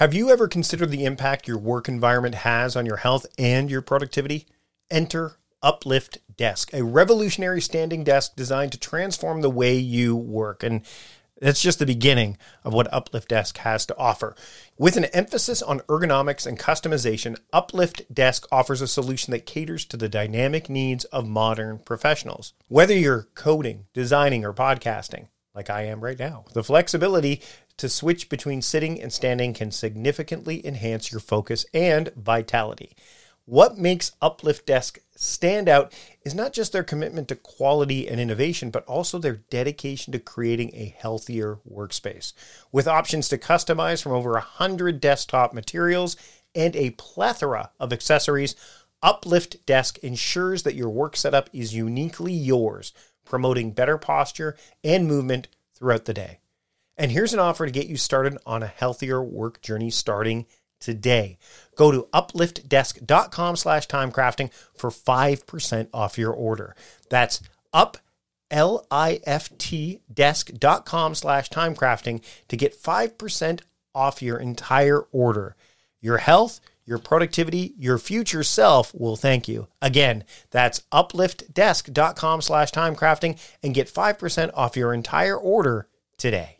Have you ever considered the impact your work environment has on your health and your productivity? Enter Uplift Desk, a revolutionary standing desk designed to transform the way you work. And that's just the beginning of what Uplift Desk has to offer. With an emphasis on ergonomics and customization, Uplift Desk offers a solution that caters to the dynamic needs of modern professionals. Whether you're coding, designing, or podcasting, like I am right now, the flexibility to switch between sitting and standing can significantly enhance your focus and vitality. What makes Uplift Desk stand out is not just their commitment to quality and innovation, but also their dedication to creating a healthier workspace. With options to customize from over 100 desktop materials and a plethora of accessories, Uplift Desk ensures that your work setup is uniquely yours, promoting better posture and movement throughout the day. And here's an offer to get you started on a healthier work journey starting today. Go to upliftdesk.com slash timecrafting for 5% off your order. That's up L-I-F-T desk.com slash timecrafting to get 5% off your entire order. Your health, your productivity, your future self will thank you. Again, that's upliftdesk.com slash timecrafting and get 5% off your entire order today.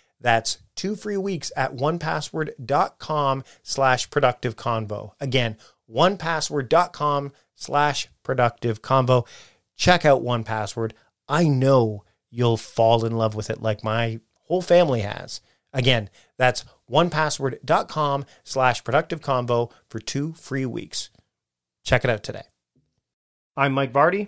That's two free weeks at onepassword.com slash productive convo. Again, onepassword.com slash productive convo. Check out 1Password. I know you'll fall in love with it like my whole family has. Again, that's onepassword.com slash productive convo for two free weeks. Check it out today. I'm Mike Vardy.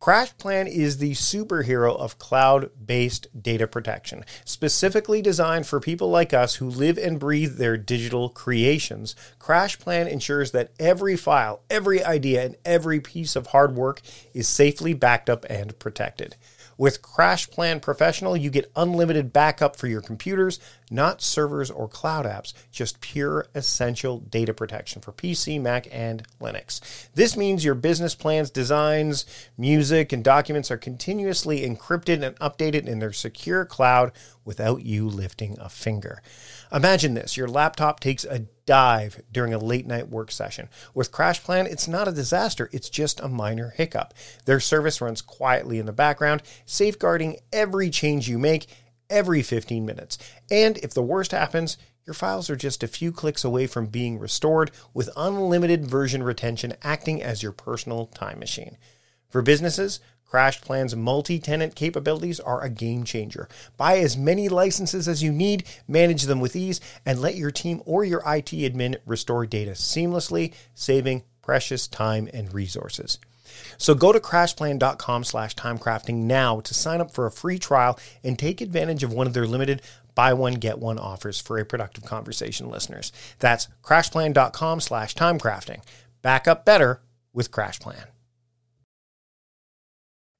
CrashPlan is the superhero of cloud based data protection, specifically designed for people like us who live and breathe their digital creations. CrashPlan ensures that every file, every idea, and every piece of hard work is safely backed up and protected. With CrashPlan Professional, you get unlimited backup for your computers, not servers or cloud apps, just pure essential data protection for PC, Mac, and Linux. This means your business plans, designs, music, and documents are continuously encrypted and updated in their secure cloud without you lifting a finger. Imagine this your laptop takes a dive during a late night work session. With CrashPlan, it's not a disaster, it's just a minor hiccup. Their service runs quietly in the background, safeguarding every change you make every 15 minutes. And if the worst happens, your files are just a few clicks away from being restored with unlimited version retention acting as your personal time machine. For businesses, CrashPlan's multi tenant capabilities are a game changer. Buy as many licenses as you need, manage them with ease, and let your team or your IT admin restore data seamlessly, saving precious time and resources. So go to crashplan.com slash timecrafting now to sign up for a free trial and take advantage of one of their limited buy one, get one offers for a productive conversation listeners. That's crashplan.com slash timecrafting. Back up better with CrashPlan.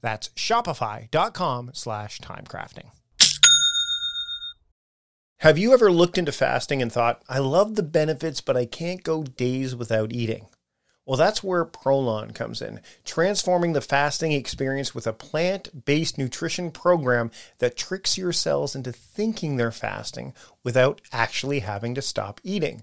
That's shopify.com slash timecrafting. Have you ever looked into fasting and thought, I love the benefits, but I can't go days without eating? Well, that's where Prolon comes in, transforming the fasting experience with a plant based nutrition program that tricks your cells into thinking they're fasting without actually having to stop eating.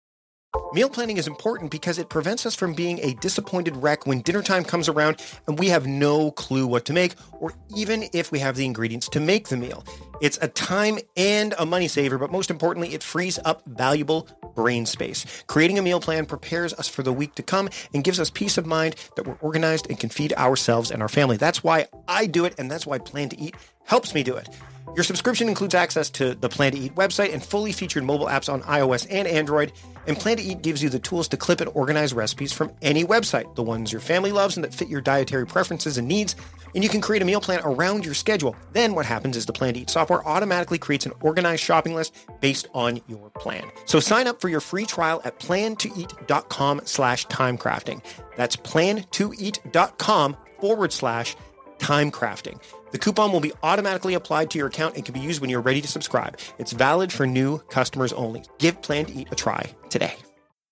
Meal planning is important because it prevents us from being a disappointed wreck when dinner time comes around and we have no clue what to make, or even if we have the ingredients to make the meal. It's a time and a money saver, but most importantly, it frees up valuable brain space. Creating a meal plan prepares us for the week to come and gives us peace of mind that we're organized and can feed ourselves and our family. That's why I do it, and that's why Plan to Eat helps me do it. Your subscription includes access to the Plan to Eat website and fully featured mobile apps on iOS and Android. And Plan to Eat gives you the tools to clip and organize recipes from any website, the ones your family loves and that fit your dietary preferences and needs. And you can create a meal plan around your schedule. Then what happens is the Plan to Eat software automatically creates an organized shopping list based on your plan. So sign up for your free trial at plantoeat.com slash timecrafting. That's plantoeat.com forward slash timecrafting. The coupon will be automatically applied to your account and can be used when you're ready to subscribe. It's valid for new customers only. Give Plan to Eat a try today.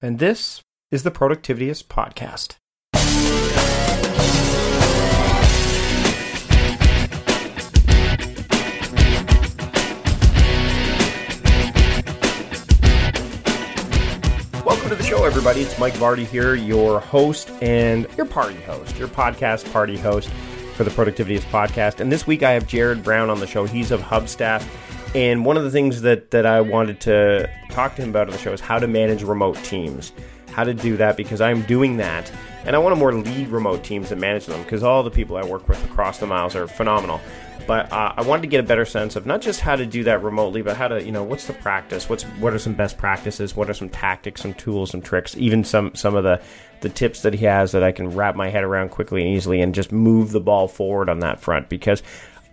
And this is the Productivityist Podcast. Show, everybody. It's Mike Vardy here, your host and your party host, your podcast party host for the Productivityist podcast. And this week I have Jared Brown on the show. He's of Hubstaff. And one of the things that, that I wanted to talk to him about on the show is how to manage remote teams. How to do that because I'm doing that. And I want to more lead remote teams and manage them because all the people I work with across the miles are phenomenal. But uh, I wanted to get a better sense of not just how to do that remotely, but how to, you know, what's the practice? What's what are some best practices? What are some tactics, some tools, some tricks? Even some some of the the tips that he has that I can wrap my head around quickly and easily and just move the ball forward on that front because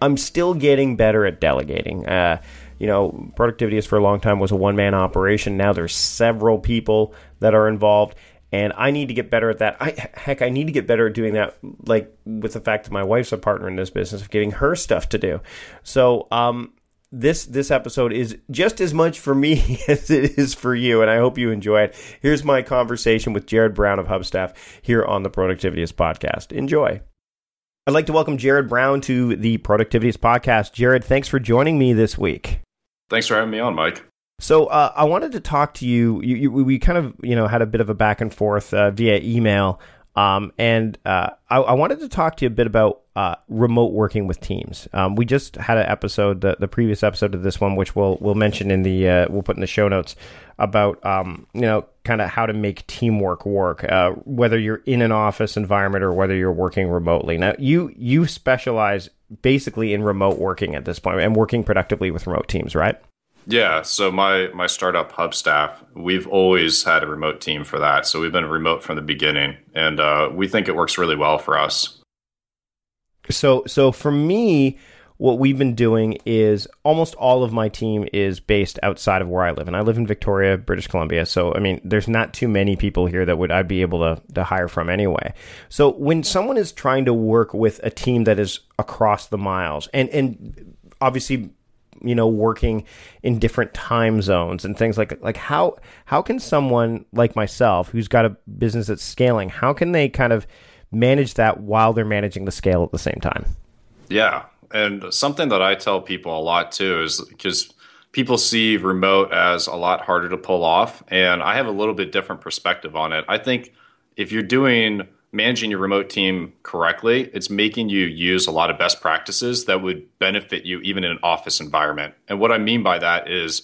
I'm still getting better at delegating. Uh, you know, Productivityist for a long time was a one man operation. Now there's several people that are involved, and I need to get better at that. I, heck, I need to get better at doing that, like with the fact that my wife's a partner in this business of getting her stuff to do. So, um, this this episode is just as much for me as it is for you, and I hope you enjoy it. Here's my conversation with Jared Brown of Hubstaff here on the Productivityist podcast. Enjoy. I'd like to welcome Jared Brown to the Productivityist podcast. Jared, thanks for joining me this week. Thanks for having me on, Mike. So uh, I wanted to talk to you. You, you. We kind of you know had a bit of a back and forth uh, via email, um, and uh, I, I, wanted to talk to you a bit about uh, remote working with teams. Um, we just had an episode, the, the previous episode of this one, which we'll we'll mention in the uh, we'll put in the show notes about um, you know kind of how to make teamwork work, uh, whether you're in an office environment or whether you're working remotely. Now you you specialize basically in remote working at this point and working productively with remote teams, right? Yeah, so my my startup Hubstaff, we've always had a remote team for that. So we've been remote from the beginning, and uh, we think it works really well for us. So so for me, what we've been doing is almost all of my team is based outside of where I live, and I live in Victoria, British Columbia. So I mean, there's not too many people here that would I'd be able to to hire from anyway. So when someone is trying to work with a team that is across the miles, and and obviously you know working in different time zones and things like like how how can someone like myself who's got a business that's scaling how can they kind of manage that while they're managing the scale at the same time? Yeah. And something that i tell people a lot too is because people see remote as a lot harder to pull off and i have a little bit different perspective on it. I think if you're doing managing your remote team correctly, it's making you use a lot of best practices that would benefit you even in an office environment. And what I mean by that is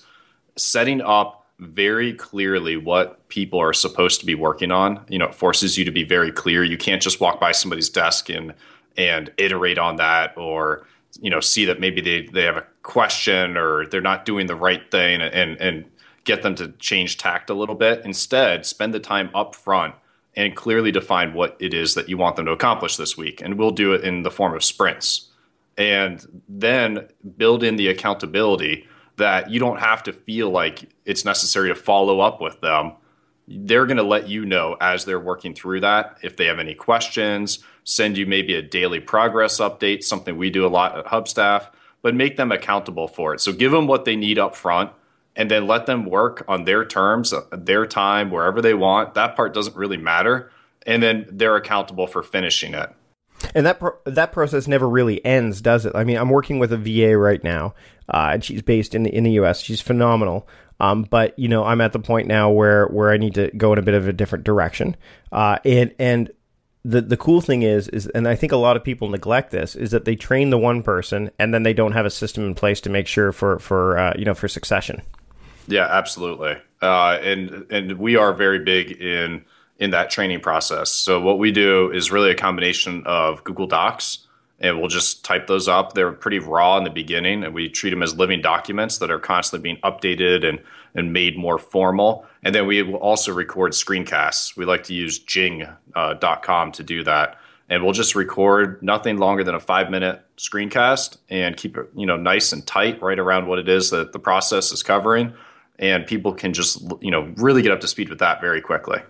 setting up very clearly what people are supposed to be working on. You know, it forces you to be very clear. You can't just walk by somebody's desk and and iterate on that or you know see that maybe they, they have a question or they're not doing the right thing and and get them to change tact a little bit. Instead, spend the time up front and clearly define what it is that you want them to accomplish this week. And we'll do it in the form of sprints. And then build in the accountability that you don't have to feel like it's necessary to follow up with them they're going to let you know as they're working through that if they have any questions, send you maybe a daily progress update, something we do a lot at Hubstaff, but make them accountable for it. So give them what they need up front and then let them work on their terms, their time, wherever they want. That part doesn't really matter. And then they're accountable for finishing it. And that pro- that process never really ends, does it? I mean, I'm working with a VA right now, uh, and she's based in the in the U.S. She's phenomenal. Um, but you know, I'm at the point now where where I need to go in a bit of a different direction. Uh, and and the the cool thing is is and I think a lot of people neglect this is that they train the one person and then they don't have a system in place to make sure for for uh, you know for succession. Yeah, absolutely. Uh, and and we are very big in in that training process. So what we do is really a combination of Google Docs, and we'll just type those up. They're pretty raw in the beginning, and we treat them as living documents that are constantly being updated and and made more formal. And then we will also record screencasts. We like to use Jing.com uh, to do that. And we'll just record nothing longer than a five minute screencast and keep it, you know, nice and tight right around what it is that the process is covering and people can just you know really get up to speed with that very quickly.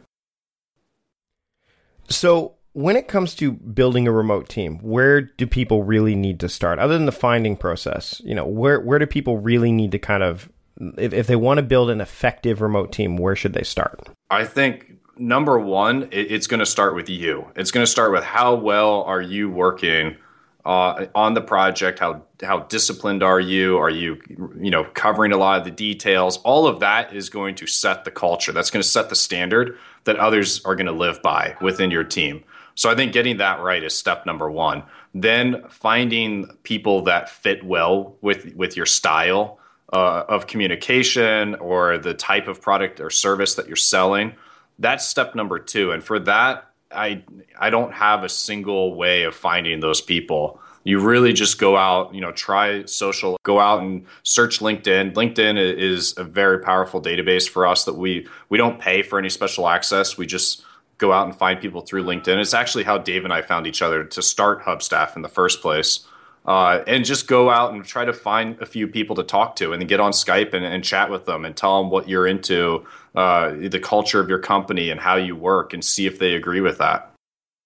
So when it comes to building a remote team, where do people really need to start? Other than the finding process, you know, where where do people really need to kind of if, if they want to build an effective remote team, where should they start? I think number one, it, it's going to start with you. It's going to start with how well are you working uh, on the project? How how disciplined are you? Are you you know covering a lot of the details? All of that is going to set the culture. That's going to set the standard that others are going to live by within your team. So I think getting that right is step number one. Then finding people that fit well with with your style uh, of communication or the type of product or service that you're selling. That's step number two. And for that, I I don't have a single way of finding those people. You really just go out, you know, try social, go out and search LinkedIn. LinkedIn is a very powerful database for us that we we don't pay for any special access. We just go out and find people through LinkedIn. It's actually how Dave and I found each other to start Hubstaff in the first place. Uh, and just go out and try to find a few people to talk to and get on Skype and, and chat with them and tell them what you're into, uh, the culture of your company and how you work and see if they agree with that.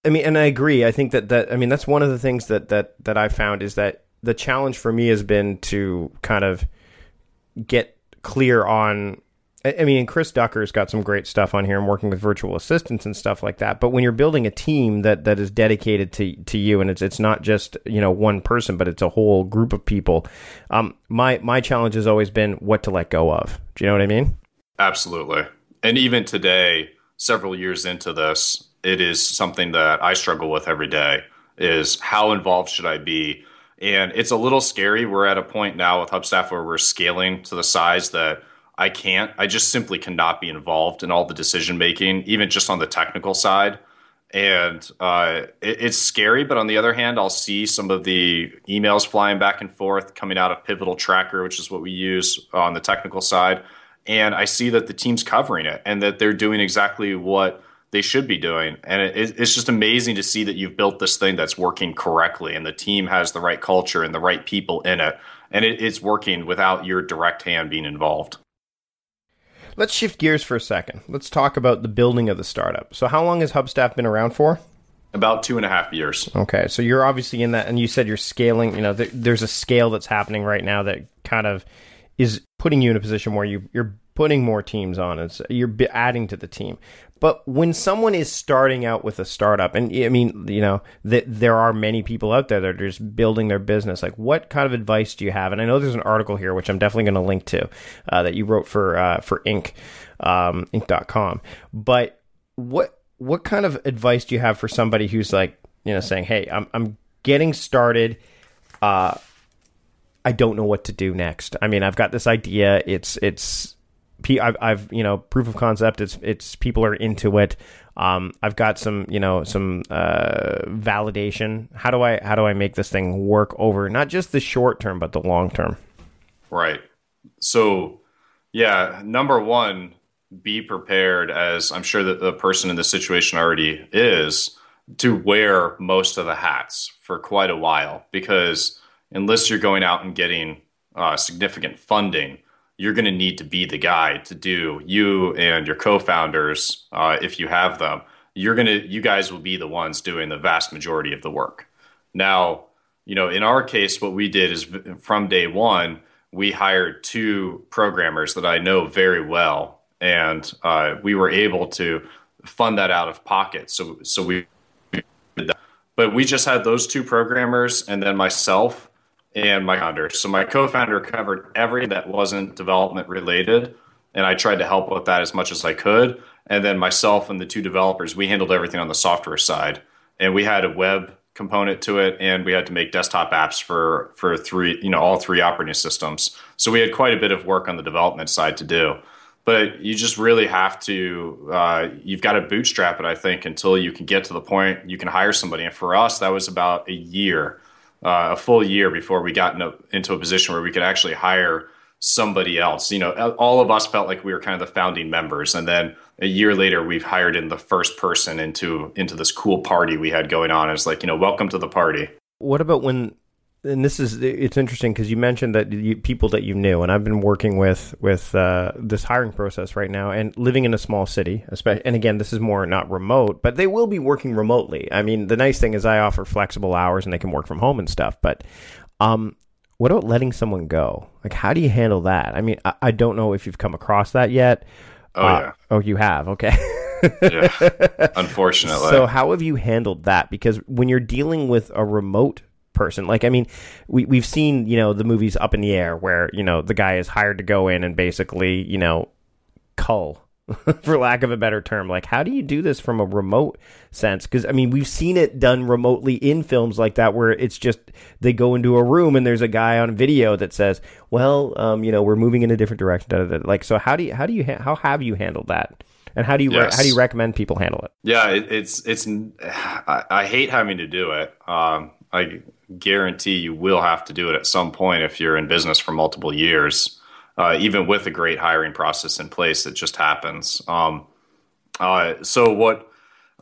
I mean, and I agree. I think that, that I mean that's one of the things that that that I found is that the challenge for me has been to kind of get clear on I mean, Chris Ducker's got some great stuff on here and working with virtual assistants and stuff like that. But when you're building a team that, that is dedicated to, to you and it's it's not just you know one person, but it's a whole group of people. Um, my my challenge has always been what to let go of. Do you know what I mean? Absolutely. And even today, several years into this, it is something that I struggle with every day. Is how involved should I be? And it's a little scary. We're at a point now with Hubstaff where we're scaling to the size that I can't. I just simply cannot be involved in all the decision making, even just on the technical side. And uh, it, it's scary, but on the other hand, I'll see some of the emails flying back and forth coming out of Pivotal Tracker, which is what we use on the technical side. And I see that the team's covering it and that they're doing exactly what they should be doing. And it, it's just amazing to see that you've built this thing that's working correctly and the team has the right culture and the right people in it. And it, it's working without your direct hand being involved. Let's shift gears for a second. Let's talk about the building of the startup. So, how long has Hubstaff been around for? About two and a half years. Okay, so you're obviously in that, and you said you're scaling. You know, there's a scale that's happening right now that kind of is putting you in a position where you you're putting more teams on. It's you're adding to the team. But when someone is starting out with a startup, and I mean, you know, that there are many people out there that are just building their business. Like, what kind of advice do you have? And I know there's an article here which I'm definitely going to link to uh, that you wrote for uh, for Inc. Um, Inc.com. But what what kind of advice do you have for somebody who's like, you know, saying, "Hey, I'm I'm getting started." Uh, I don't know what to do next. I mean, I've got this idea. It's it's I've, I've you know proof of concept. It's it's people are into it. Um, I've got some you know some uh, validation. How do I how do I make this thing work over not just the short term but the long term? Right. So yeah, number one, be prepared. As I'm sure that the person in the situation already is to wear most of the hats for quite a while because unless you're going out and getting uh, significant funding you're going to need to be the guy to do you and your co-founders, uh, if you have them. You're gonna, you guys will be the ones doing the vast majority of the work. Now, you know, in our case, what we did is from day one, we hired two programmers that I know very well, and uh, we were able to fund that out of pocket. So, so we, but we just had those two programmers, and then myself and my founder. So my co-founder covered everything that wasn't development related, and I tried to help with that as much as I could. And then myself and the two developers, we handled everything on the software side, and we had a web component to it, and we had to make desktop apps for for three, you know, all three operating systems. So we had quite a bit of work on the development side to do. But you just really have to, uh, you've got to bootstrap it, I think, until you can get to the point you can hire somebody. And for us, that was about a year, uh, a full year before we got into, into a position where we could actually hire somebody else. You know, all of us felt like we were kind of the founding members, and then a year later, we've hired in the first person into into this cool party we had going on. It's like, you know, welcome to the party. What about when? And this is it's interesting because you mentioned that you, people that you knew, and I've been working with with uh, this hiring process right now, and living in a small city. Especially, and again, this is more not remote, but they will be working remotely. I mean, the nice thing is I offer flexible hours, and they can work from home and stuff. But um, what about letting someone go? Like, how do you handle that? I mean, I, I don't know if you've come across that yet. Oh uh, yeah. Oh, you have. Okay. yeah. Unfortunately. So how have you handled that? Because when you're dealing with a remote person, like I mean, we we've seen you know the movies Up in the Air where you know the guy is hired to go in and basically you know cull for lack of a better term. Like, how do you do this from a remote sense? Because I mean, we've seen it done remotely in films like that, where it's just they go into a room and there's a guy on video that says, "Well, um, you know, we're moving in a different direction." Da, da, da. Like, so how do you how do you ha- how have you handled that? And how do you yes. re- how do you recommend people handle it? Yeah, it, it's it's I, I, hate having to do it. Um, I guarantee you will have to do it at some point if you're in business for multiple years uh, even with a great hiring process in place, it just happens. Um, uh, so what?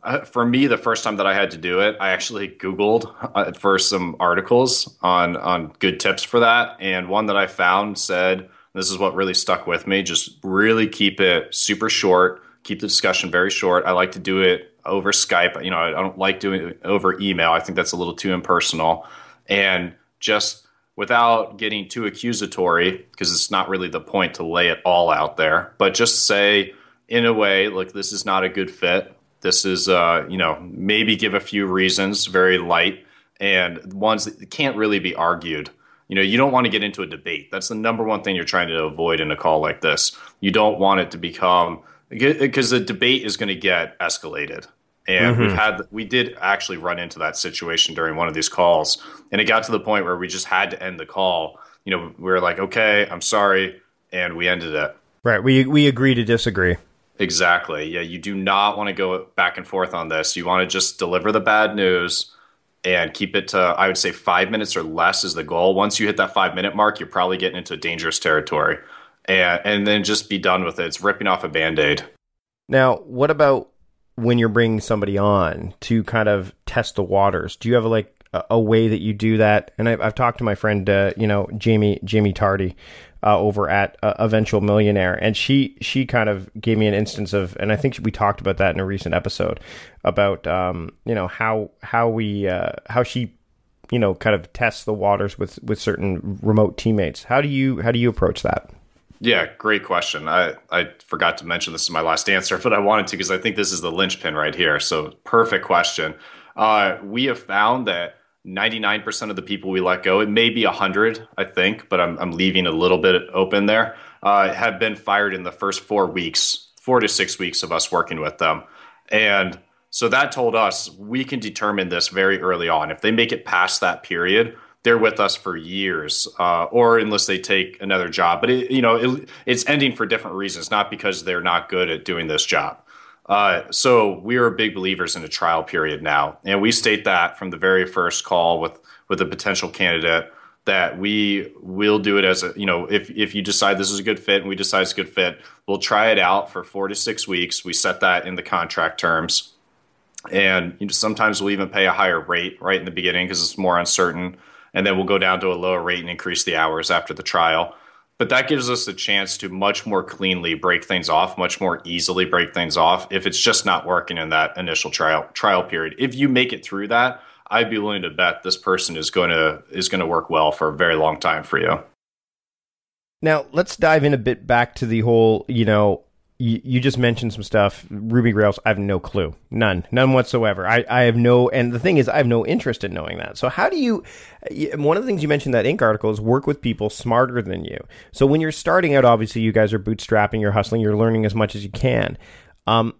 Uh, for me, the first time that I had to do it, I actually Googled uh, for some articles on on good tips for that, and one that I found said this is what really stuck with me: just really keep it super short, keep the discussion very short. I like to do it over Skype. You know, I don't like doing it over email. I think that's a little too impersonal, and just without getting too accusatory, because it's not really the point to lay it all out there, but just say, in a way, look, this is not a good fit. This is, uh, you know, maybe give a few reasons, very light, and ones that can't really be argued. You know, you don't want to get into a debate. That's the number one thing you're trying to avoid in a call like this. You don't want it to become because the debate is going to get escalated and mm-hmm. we've had we did actually run into that situation during one of these calls. And it got to the point where we just had to end the call. You know we were like okay i'm sorry and we ended it. Right. We we agree to disagree. Exactly. Yeah you do not want to go back and forth on this. You want to just deliver the bad news and keep it to i would say five minutes or less is the goal. Once you hit that five minute mark you're probably getting into dangerous territory. And and then just be done with it. It's ripping off a band-aid. Now what about when you're bringing somebody on to kind of test the waters? Do you have a, like a, way that you do that? And I've, I've talked to my friend, uh, you know, Jaime Jaime Tardy. Uh, over at uh, Eventual Millionaire, and she she kind of gave me an instance of, and I think we talked about that in a recent episode about um, you know how how we uh, how she you know kind of tests the waters with with certain remote teammates. How do you how do you approach that? Yeah, great question. I, I forgot to mention this is my last answer, but I wanted to because I think this is the linchpin right here. So, perfect question. Uh, we have found that 99% of the people we let go, it may be 100, I think, but I'm, I'm leaving a little bit open there, uh, have been fired in the first four weeks, four to six weeks of us working with them. And so that told us we can determine this very early on. If they make it past that period, they're with us for years, uh, or unless they take another job. But it, you know, it, it's ending for different reasons, not because they're not good at doing this job. Uh, so we are big believers in a trial period now, and we state that from the very first call with with a potential candidate that we will do it as a you know if if you decide this is a good fit and we decide it's a good fit, we'll try it out for four to six weeks. We set that in the contract terms, and you know, sometimes we'll even pay a higher rate right in the beginning because it's more uncertain and then we'll go down to a lower rate and increase the hours after the trial. but that gives us a chance to much more cleanly break things off, much more easily break things off if it's just not working in that initial trial trial period. If you make it through that, I'd be willing to bet this person is going to is going to work well for a very long time for you. Now, let's dive in a bit back to the whole, you know, you, just mentioned some stuff. Ruby Grails, I have no clue. None. None whatsoever. I, I have no, and the thing is, I have no interest in knowing that. So, how do you, one of the things you mentioned that Inc. article is work with people smarter than you. So, when you're starting out, obviously, you guys are bootstrapping, you're hustling, you're learning as much as you can. Um,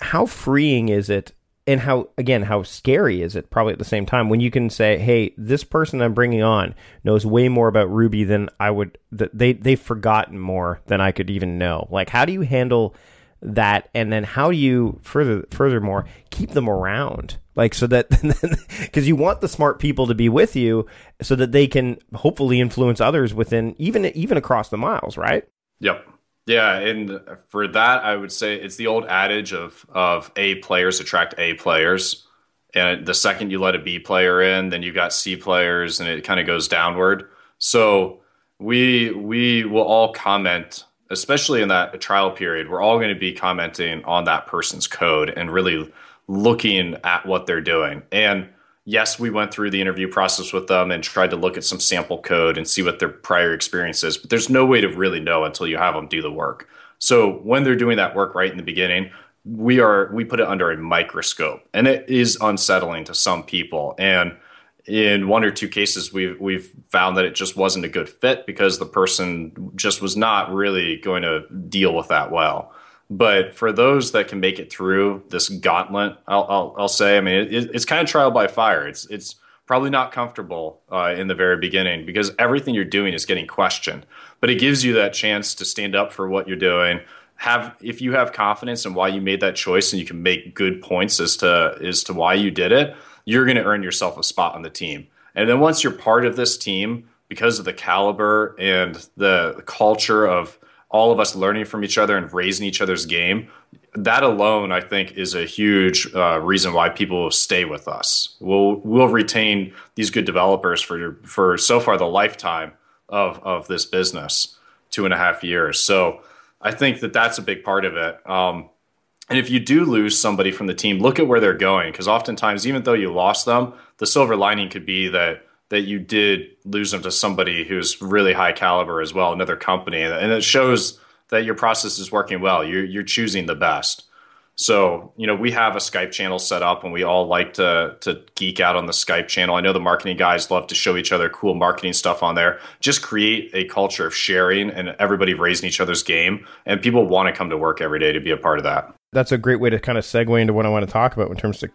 how freeing is it and how again how scary is it probably at the same time when you can say hey this person i'm bringing on knows way more about ruby than i would that they they've forgotten more than i could even know. Like how do you handle that? And then how do you further furthermore keep them around? Like so that because you want the smart people to be with you so that they can hopefully influence others within even even across the miles right? Yep yeah, and for that, I would say it's the old adage of of A players attract A players, and the second you let a B player in, then you've got C players, and it kind of goes downward. So we we will all comment, especially in that trial period. We're all going to be commenting on that person's code and really looking at what they're doing. And yes, we went through the interview process with them and tried to look at some sample code and see what their prior experience is, but there's no way to really know until you have them do the work. So when they're doing that work right in the beginning, we are we put it under a microscope and it is unsettling to some people and in one or two cases we've we've found that it just wasn't a good fit because the person just was not really going to deal with that well but for those that can make it through this gauntlet, I'll, I'll, I'll say, I mean, it, it's kind of trial by fire. It's, it's probably not comfortable uh, in the very beginning because everything you're doing is getting questioned. But it gives you that chance to stand up for what you're doing. Have if you have confidence in why you made that choice and you can make good points as to as to why you did it, you're going to earn yourself a spot on the team. And then once you're part of this team, because of the caliber and the, the culture of all of us learning from each other and raising each other's game, that alone, I think, is a huge uh, reason why people stay with us. We'll we'll retain these good developers for for so far the lifetime of of this business, two and a half years. So I think that that's a big part of it. Um, and if you do lose somebody from the team, look at where they're going, because oftentimes, even though you lost them, the silver lining could be that that you did lose them to somebody who's really high caliber as well, another company, and it shows that your process is working well. You're you're choosing the best. So you know we have a Skype channel set up, and we all like to to geek out on the Skype channel. I know the marketing guys love to show each other cool marketing stuff on there. Just create a culture of sharing and everybody raising each other's game, and people want to come to work every day to be a part of that. That's a great way to kind of segue into what I want to talk about in terms of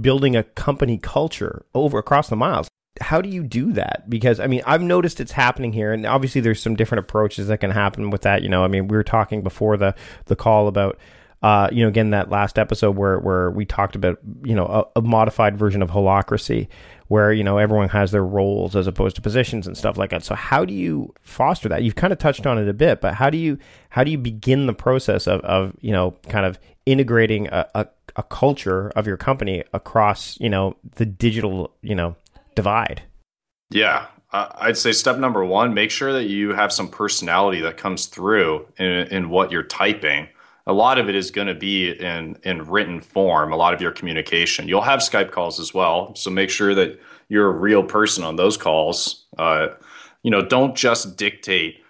building a company culture over across the miles how do you do that? Because I mean, I've noticed it's happening here, and obviously there's some different approaches that can happen with that. You know, I mean, we were talking before the the call about. Uh, you know, again, that last episode where, where we talked about, you know, a, a modified version of holacracy, where, you know, everyone has their roles as opposed to positions and stuff like that. So how do you foster that? You've kind of touched on it a bit, but how do you, how do you begin the process of, of you know, kind of integrating a, a, a culture of your company across, you know, the digital, you know, divide? Yeah, I'd say step number one: make sure that you have some personality that comes through in, in what you're typing. A lot of it is going to be in in written form. A lot of your communication. You'll have Skype calls as well, so make sure that you're a real person on those calls. Uh, you know, don't just dictate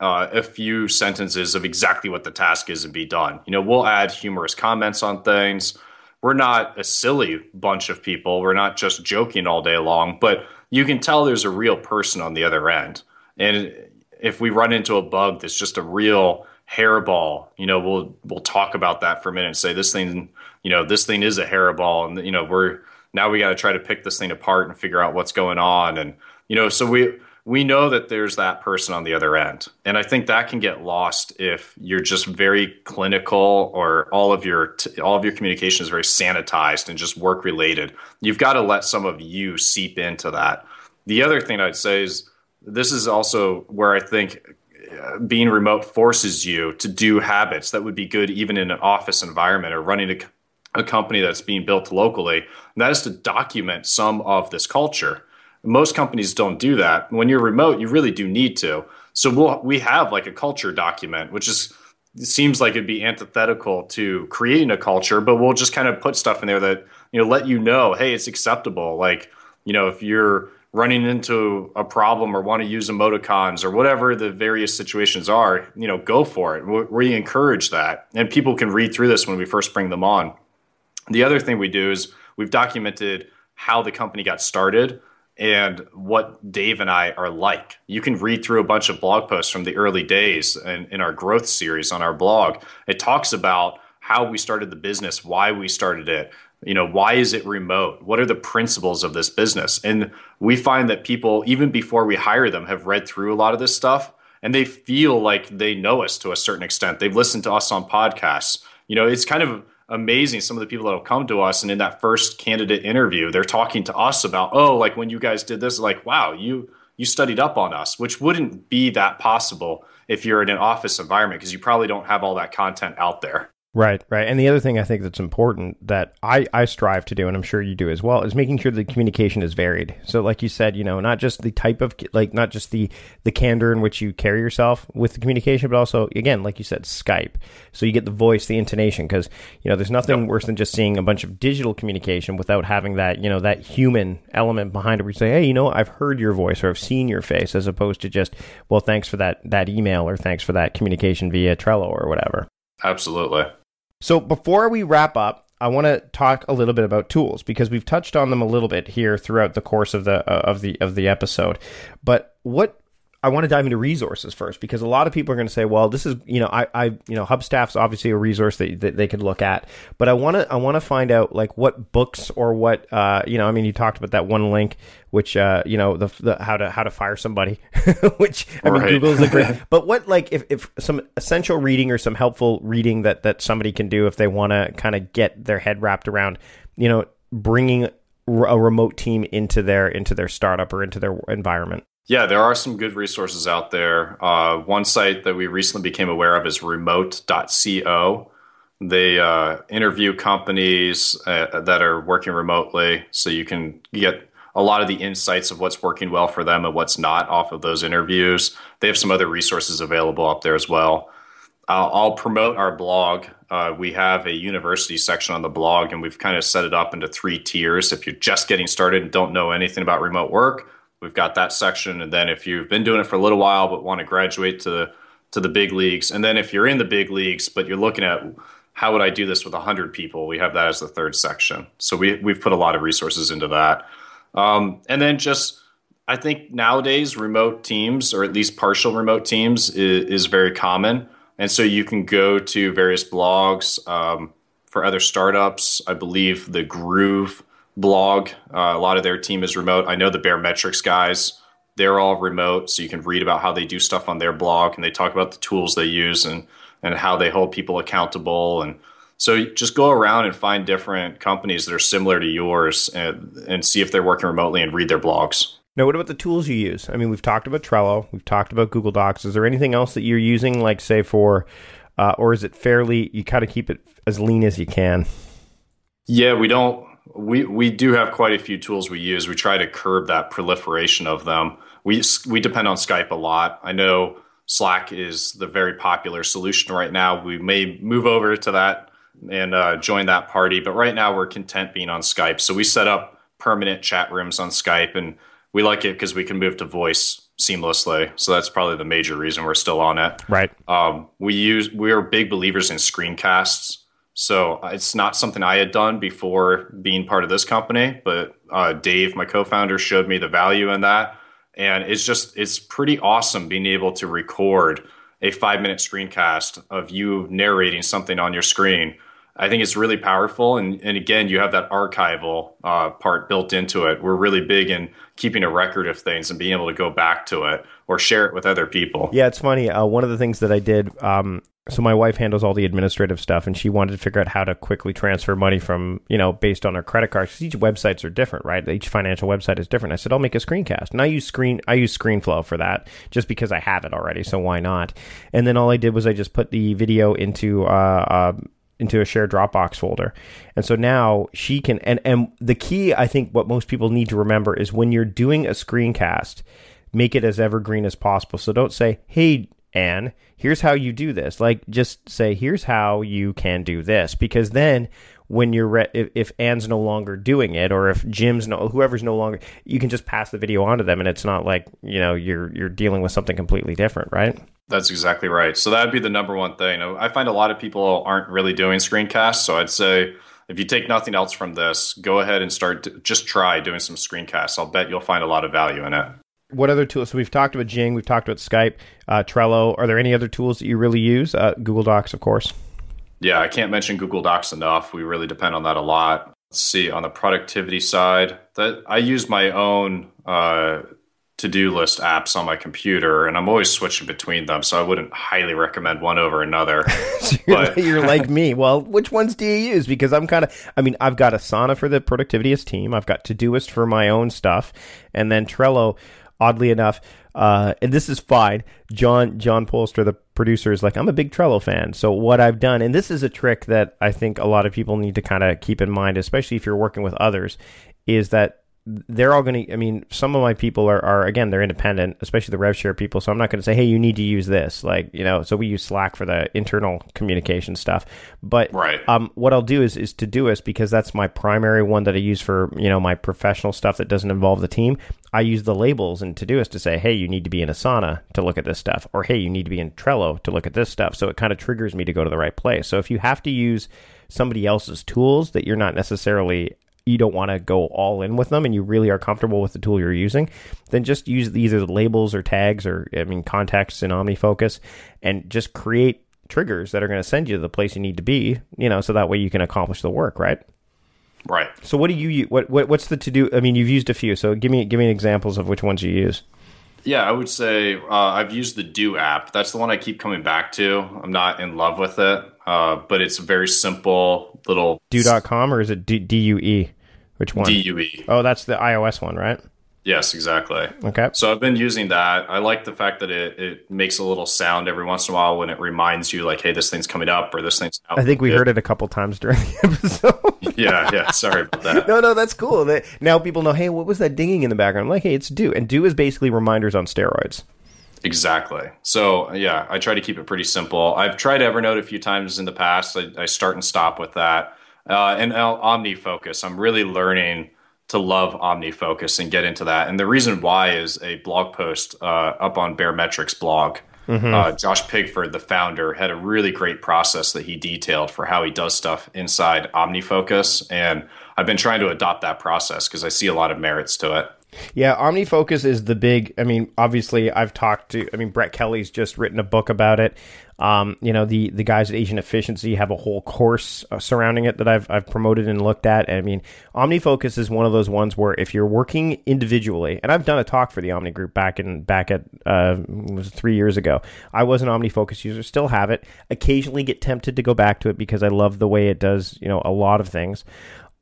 uh, a few sentences of exactly what the task is and be done. You know, we'll add humorous comments on things we're not a silly bunch of people. We're not just joking all day long, but you can tell there's a real person on the other end. And if we run into a bug that's just a real hairball, you know, we'll we'll talk about that for a minute and say this thing, you know, this thing is a hairball and you know, we're now we got to try to pick this thing apart and figure out what's going on and you know, so we we know that there's that person on the other end. And I think that can get lost if you're just very clinical or all of your t- all of your communication is very sanitized and just work related. You've got to let some of you seep into that. The other thing I'd say is this is also where I think uh, being remote forces you to do habits that would be good even in an office environment or running a, a company that's being built locally. And that is to document some of this culture most companies don't do that. When you're remote, you really do need to. So we'll we have like a culture document, which is seems like it'd be antithetical to creating a culture, but we'll just kind of put stuff in there that you know let you know, hey, it's acceptable. Like you know, if you're running into a problem or want to use emoticons or whatever the various situations are, you know, go for it. We encourage that, and people can read through this when we first bring them on. The other thing we do is we've documented how the company got started and what Dave and I are like. You can read through a bunch of blog posts from the early days in, in our growth series on our blog. It talks about how we started the business, why we started it, you know, why is it remote? What are the principles of this business? And we find that people, even before we hire them, have read through a lot of this stuff and they feel like they know us to a certain extent. They've listened to us on podcasts. You know, it's kind of amazing some of the people that will come to us. And in that first candidate interview they're talking to us about oh like when you guys did this like wow you you studied up on us which wouldn't be that possible if you're in an office environment because you probably don't have all that content out there Right, right. And the other thing I think that's important that I, I strive to do, and I'm sure you do as well, is making sure the communication is varied. So, like you said, you know, not just the type of, like, not just the, the candor in which you carry yourself with the communication, but also, again, like you said, Skype. So you get the voice, the intonation, because, you know, there's nothing yep. worse than just seeing a bunch of digital communication without having that, you know, that human element behind it where you say, hey, you know, I've heard your voice or I've seen your face, as opposed to just, well, thanks for that, that email or thanks for that communication via Trello or whatever. Absolutely. So before we wrap up, I want to talk a little bit about tools because we've touched on them a little bit here throughout the course of the uh, of the of the episode. But what I want to dive into resources first because a lot of people are going to say, well, this is, you know, I, I, you know, Hubstaff's obviously a resource that, that they could look at, but I want to, I want to find out like what books or what, uh, you know, I mean, you talked about that one link, which, uh, you know, the, the how to, how to fire somebody, which I mean, Google is a great, but what, like, if, if some essential reading or some helpful reading that, that somebody can do if they want to kind of get their head wrapped around, you know, bringing a remote team into their, into their startup or into their environment. Yeah, there are some good resources out there. Uh, one site that we recently became aware of is remote.co. They uh, interview companies uh, that are working remotely, so you can get a lot of the insights of what's working well for them and what's not off of those interviews. They have some other resources available up there as well. I'll, I'll promote our blog. Uh, we have a university section on the blog, and we've kind of set it up into three tiers. If you're just getting started and don't know anything about remote work, We've got that section, and then if you've been doing it for a little while but want to graduate to the, to the big leagues, and then if you're in the big leagues but you're looking at how would I do this with 100 people, we have that as the third section. So we we've put a lot of resources into that, um, and then just I think nowadays remote teams or at least partial remote teams is, is very common, and so you can go to various blogs um, for other startups. I believe the Groove blog. Uh, a lot of their team is remote. I know the Baremetrics guys, they're all remote, so you can read about how they do stuff on their blog and they talk about the tools they use and and how they hold people accountable and so just go around and find different companies that are similar to yours and, and see if they're working remotely and read their blogs. Now, what about the tools you use? I mean, we've talked about Trello, we've talked about Google Docs. Is there anything else that you're using, like say for, uh, or is it fairly? You kind of keep it as lean as you can. Yeah, we don't we we do have quite a few tools we use. We try to curb that proliferation of them. We we depend on Skype a lot. I know Slack is the very popular solution right now. We may move over to that and uh, join that party, but right now we're content being on Skype. So we set up permanent chat rooms on Skype, and we like it because we can move to voice seamlessly. So that's probably the major reason we're still on it. Right. Um, we use we are big believers in screencasts. So uh, it's not something I had done before being part of this company, but uh, Dave, my co-founder, showed me the value in that, and it's just it's pretty awesome being able to record a five-minute screencast of you narrating something on your screen. I think it's really powerful, and and again, you have that archival uh, part built into it. We're really big in keeping a record of things and being able to go back to it or share it with other people. Yeah, it's funny. Uh, one of the things that I did um, so my wife handles all the administrative stuff and she wanted to figure out how to quickly transfer money from you know based on her credit cards because each websites are different right each financial website is different i said i'll make a screencast and i use screen i use screenflow for that just because i have it already so why not and then all i did was i just put the video into uh, uh into a shared Dropbox folder. And so now she can and and the key I think what most people need to remember is when you're doing a screencast make it as evergreen as possible. So don't say, "Hey, Anne, here's how you do this." Like just say, "Here's how you can do this," because then when you're re- if, if Anne's no longer doing it or if Jim's no whoever's no longer you can just pass the video on to them and it's not like you know you're you're dealing with something completely different right? That's exactly right. So that'd be the number one thing. I find a lot of people aren't really doing screencasts so I'd say if you take nothing else from this go ahead and start to, just try doing some screencasts. I'll bet you'll find a lot of value in it what other tools? So we've talked about Jing, we've talked about Skype, uh, Trello. Are there any other tools that you really use? Uh, Google Docs, of course. Yeah, I can't mention Google Docs enough. We really depend on that a lot. Let's see on the productivity side, that I use my own uh, to-do list apps on my computer, and I'm always switching between them. So I wouldn't highly recommend one over another. so you're, but, you're like me. Well, which ones do you use? Because I'm kind of, I mean, I've got Asana for the Productivityist team. I've got Todoist for my own stuff, and then Trello. Oddly enough, uh, and this is fine. John John Polster, the producer, is like, I'm a big Trello fan. So what I've done, and this is a trick that I think a lot of people need to kind of keep in mind, especially if you're working with others, is that they're all going to i mean some of my people are, are again they're independent especially the rev share people so i'm not going to say hey you need to use this like you know so we use slack for the internal communication stuff but right. um, what i'll do is is Todoist because that's my primary one that i use for you know my professional stuff that doesn't involve the team i use the labels in Todoist to say hey you need to be in asana to look at this stuff or hey you need to be in trello to look at this stuff so it kind of triggers me to go to the right place so if you have to use somebody else's tools that you're not necessarily you don't want to go all in with them and you really are comfortable with the tool you're using, then just use either the labels or tags or I mean contexts in OmniFocus and just create triggers that are going to send you to the place you need to be, you know, so that way you can accomplish the work, right? Right. So what do you what, what what's the to do? I mean, you've used a few, so give me give me examples of which ones you use. Yeah, I would say uh, I've used the Due app. That's the one I keep coming back to. I'm not in love with it, uh, but it's a very simple little. Do.com or is it D- D-U-E? Which one? DUE. Oh, that's the iOS one, right? Yes, exactly. Okay. So I've been using that. I like the fact that it, it makes a little sound every once in a while when it reminds you, like, hey, this thing's coming up or this thing's out. I think we heard it a couple times during the episode. yeah, yeah. Sorry about that. no, no, that's cool. Now people know, hey, what was that dinging in the background? I'm like, hey, it's Due. And Due is basically reminders on steroids. Exactly. So, yeah, I try to keep it pretty simple. I've tried Evernote a few times in the past. I, I start and stop with that. Uh, and OmniFocus, I'm really learning to love OmniFocus and get into that. And the reason why is a blog post uh, up on Baremetrics blog. Mm-hmm. Uh, Josh Pigford, the founder, had a really great process that he detailed for how he does stuff inside OmniFocus. And I've been trying to adopt that process because I see a lot of merits to it. Yeah, OmniFocus is the big. I mean, obviously, I've talked to. I mean, Brett Kelly's just written a book about it. Um, you know, the the guys at Asian Efficiency have a whole course uh, surrounding it that I've I've promoted and looked at. I mean, OmniFocus is one of those ones where if you're working individually, and I've done a talk for the Omni Group back in back at uh, was three years ago. I was an OmniFocus user, still have it. Occasionally, get tempted to go back to it because I love the way it does. You know, a lot of things.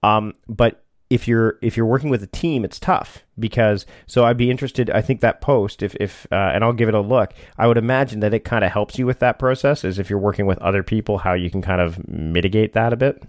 Um, but if you're if you're working with a team, it's tough because so I'd be interested. I think that post, if if uh, and I'll give it a look. I would imagine that it kind of helps you with that process. Is if you're working with other people, how you can kind of mitigate that a bit.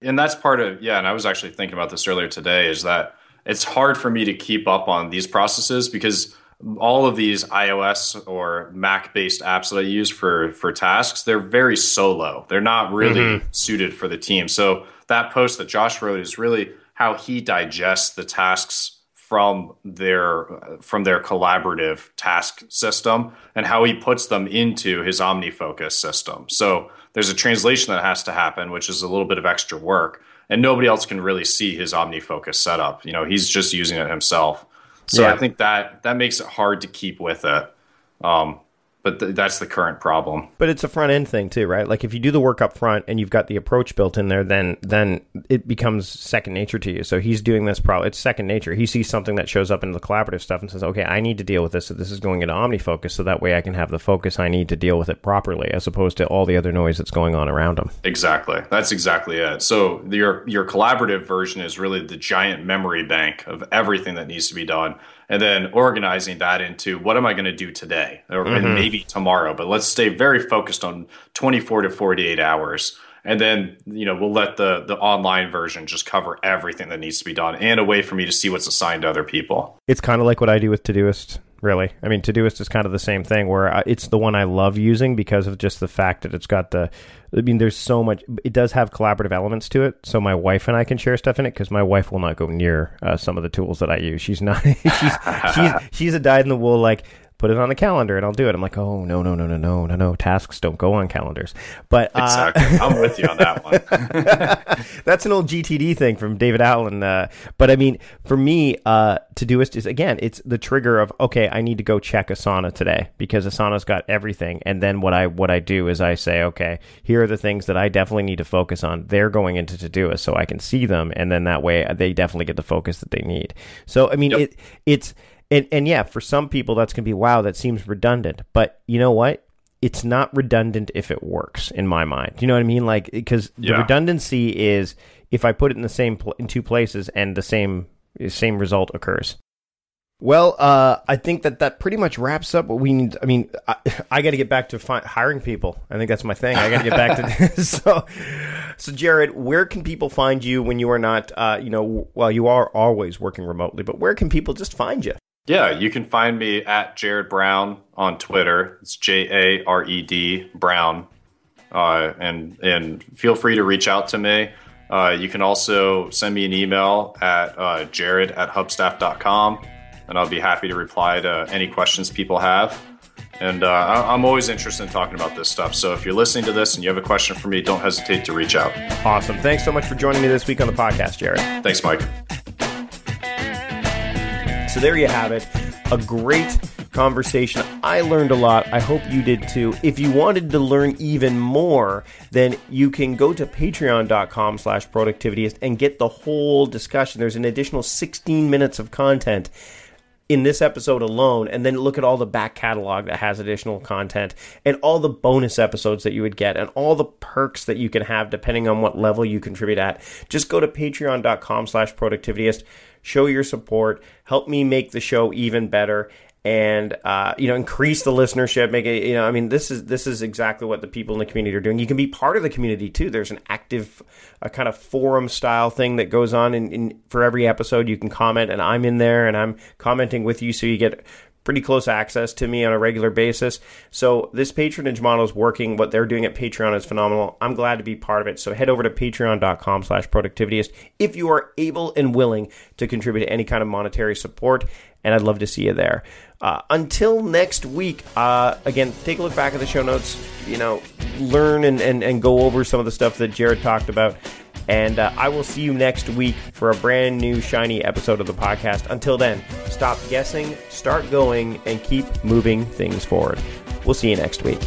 And that's part of yeah. And I was actually thinking about this earlier today. Is that it's hard for me to keep up on these processes because all of these iOS or Mac based apps that I use for for tasks, they're very solo. They're not really mm-hmm. suited for the team. So that post that Josh wrote is really how he digests the tasks from their from their collaborative task system and how he puts them into his OmniFocus system. So there's a translation that has to happen, which is a little bit of extra work, and nobody else can really see his OmniFocus setup. You know, he's just using it himself. So yeah. I think that that makes it hard to keep with it. Um, but th- that's the current problem. But it's a front end thing too, right? Like if you do the work up front and you've got the approach built in there, then then it becomes second nature to you. So he's doing this probably it's second nature. He sees something that shows up in the collaborative stuff and says, "Okay, I need to deal with this. So this is going into OmniFocus, so that way I can have the focus I need to deal with it properly, as opposed to all the other noise that's going on around him." Exactly. That's exactly it. So your your collaborative version is really the giant memory bank of everything that needs to be done and then organizing that into what am I going to do today or mm-hmm. maybe tomorrow. But let's stay very focused on 24 to 48 hours. And then, you know, we'll let the the online version just cover everything that needs to be done and a way for me to see what's assigned to other people. It's kind of like what I do with Todoist. Really. I mean, Todoist is kind of the same thing where it's the one I love using because of just the fact that it's got the. I mean, there's so much. It does have collaborative elements to it, so my wife and I can share stuff in it because my wife will not go near uh, some of the tools that I use. She's not. she's she's she's a dyed in the wool like put it on the calendar and I'll do it. I'm like, oh no no no no no no no tasks don't go on calendars. But uh, exactly, I'm with you on that one. that's an old GTD thing from David Allen. Uh, but I mean, for me, uh, Todoist is again, it's the trigger of okay, I need to go check Asana today because Asana's got everything. And then what I what I do is I say, okay, here are the things that I definitely need to focus on. They're going into Todoist so I can see them, and then that way they definitely get the focus that they need. So I mean, yep. it it's and and yeah, for some people that's going to be wow, that seems redundant. But you know what? It's not redundant if it works in my mind. You know what I mean? Like because yeah. the redundancy is if I put it in the same pl- in two places and the same same result occurs. Well, uh, I think that that pretty much wraps up what we need. I mean, I, I got to get back to fi- hiring people. I think that's my thing. I got to get back to this. so, so Jared, where can people find you when you are not, uh, you know, well, you are always working remotely, but where can people just find you? Yeah, you can find me at Jared Brown on Twitter. It's J A R E D Brown, uh, and and feel free to reach out to me. Uh, you can also send me an email at uh, jared at hubstaff.com, and I'll be happy to reply to any questions people have. And uh, I'm always interested in talking about this stuff. So if you're listening to this and you have a question for me, don't hesitate to reach out. Awesome. Thanks so much for joining me this week on the podcast, Jared. Thanks, Mike. So there you have it. A great conversation. I learned a lot. I hope you did too. If you wanted to learn even more, then you can go to patreon.com slash productivityist and get the whole discussion. There's an additional 16 minutes of content in this episode alone and then look at all the back catalog that has additional content and all the bonus episodes that you would get and all the perks that you can have depending on what level you contribute at just go to patreon.com slash productivityist show your support, help me make the show even better and uh, you know increase the listenership make it you know i mean this is this is exactly what the people in the community are doing. You can be part of the community too. There's an active a kind of forum style thing that goes on in, in for every episode. You can comment and i'm in there and i'm commenting with you so you get pretty close access to me on a regular basis. So this patronage model is working. What they're doing at Patreon is phenomenal. I'm glad to be part of it. So head over to patreon.com slash productivityist if you are able and willing to contribute any kind of monetary support. And I'd love to see you there. Uh, until next week, uh, again, take a look back at the show notes, you know, learn and, and, and go over some of the stuff that Jared talked about. And uh, I will see you next week for a brand new shiny episode of the podcast. Until then, stop guessing, start going, and keep moving things forward. We'll see you next week.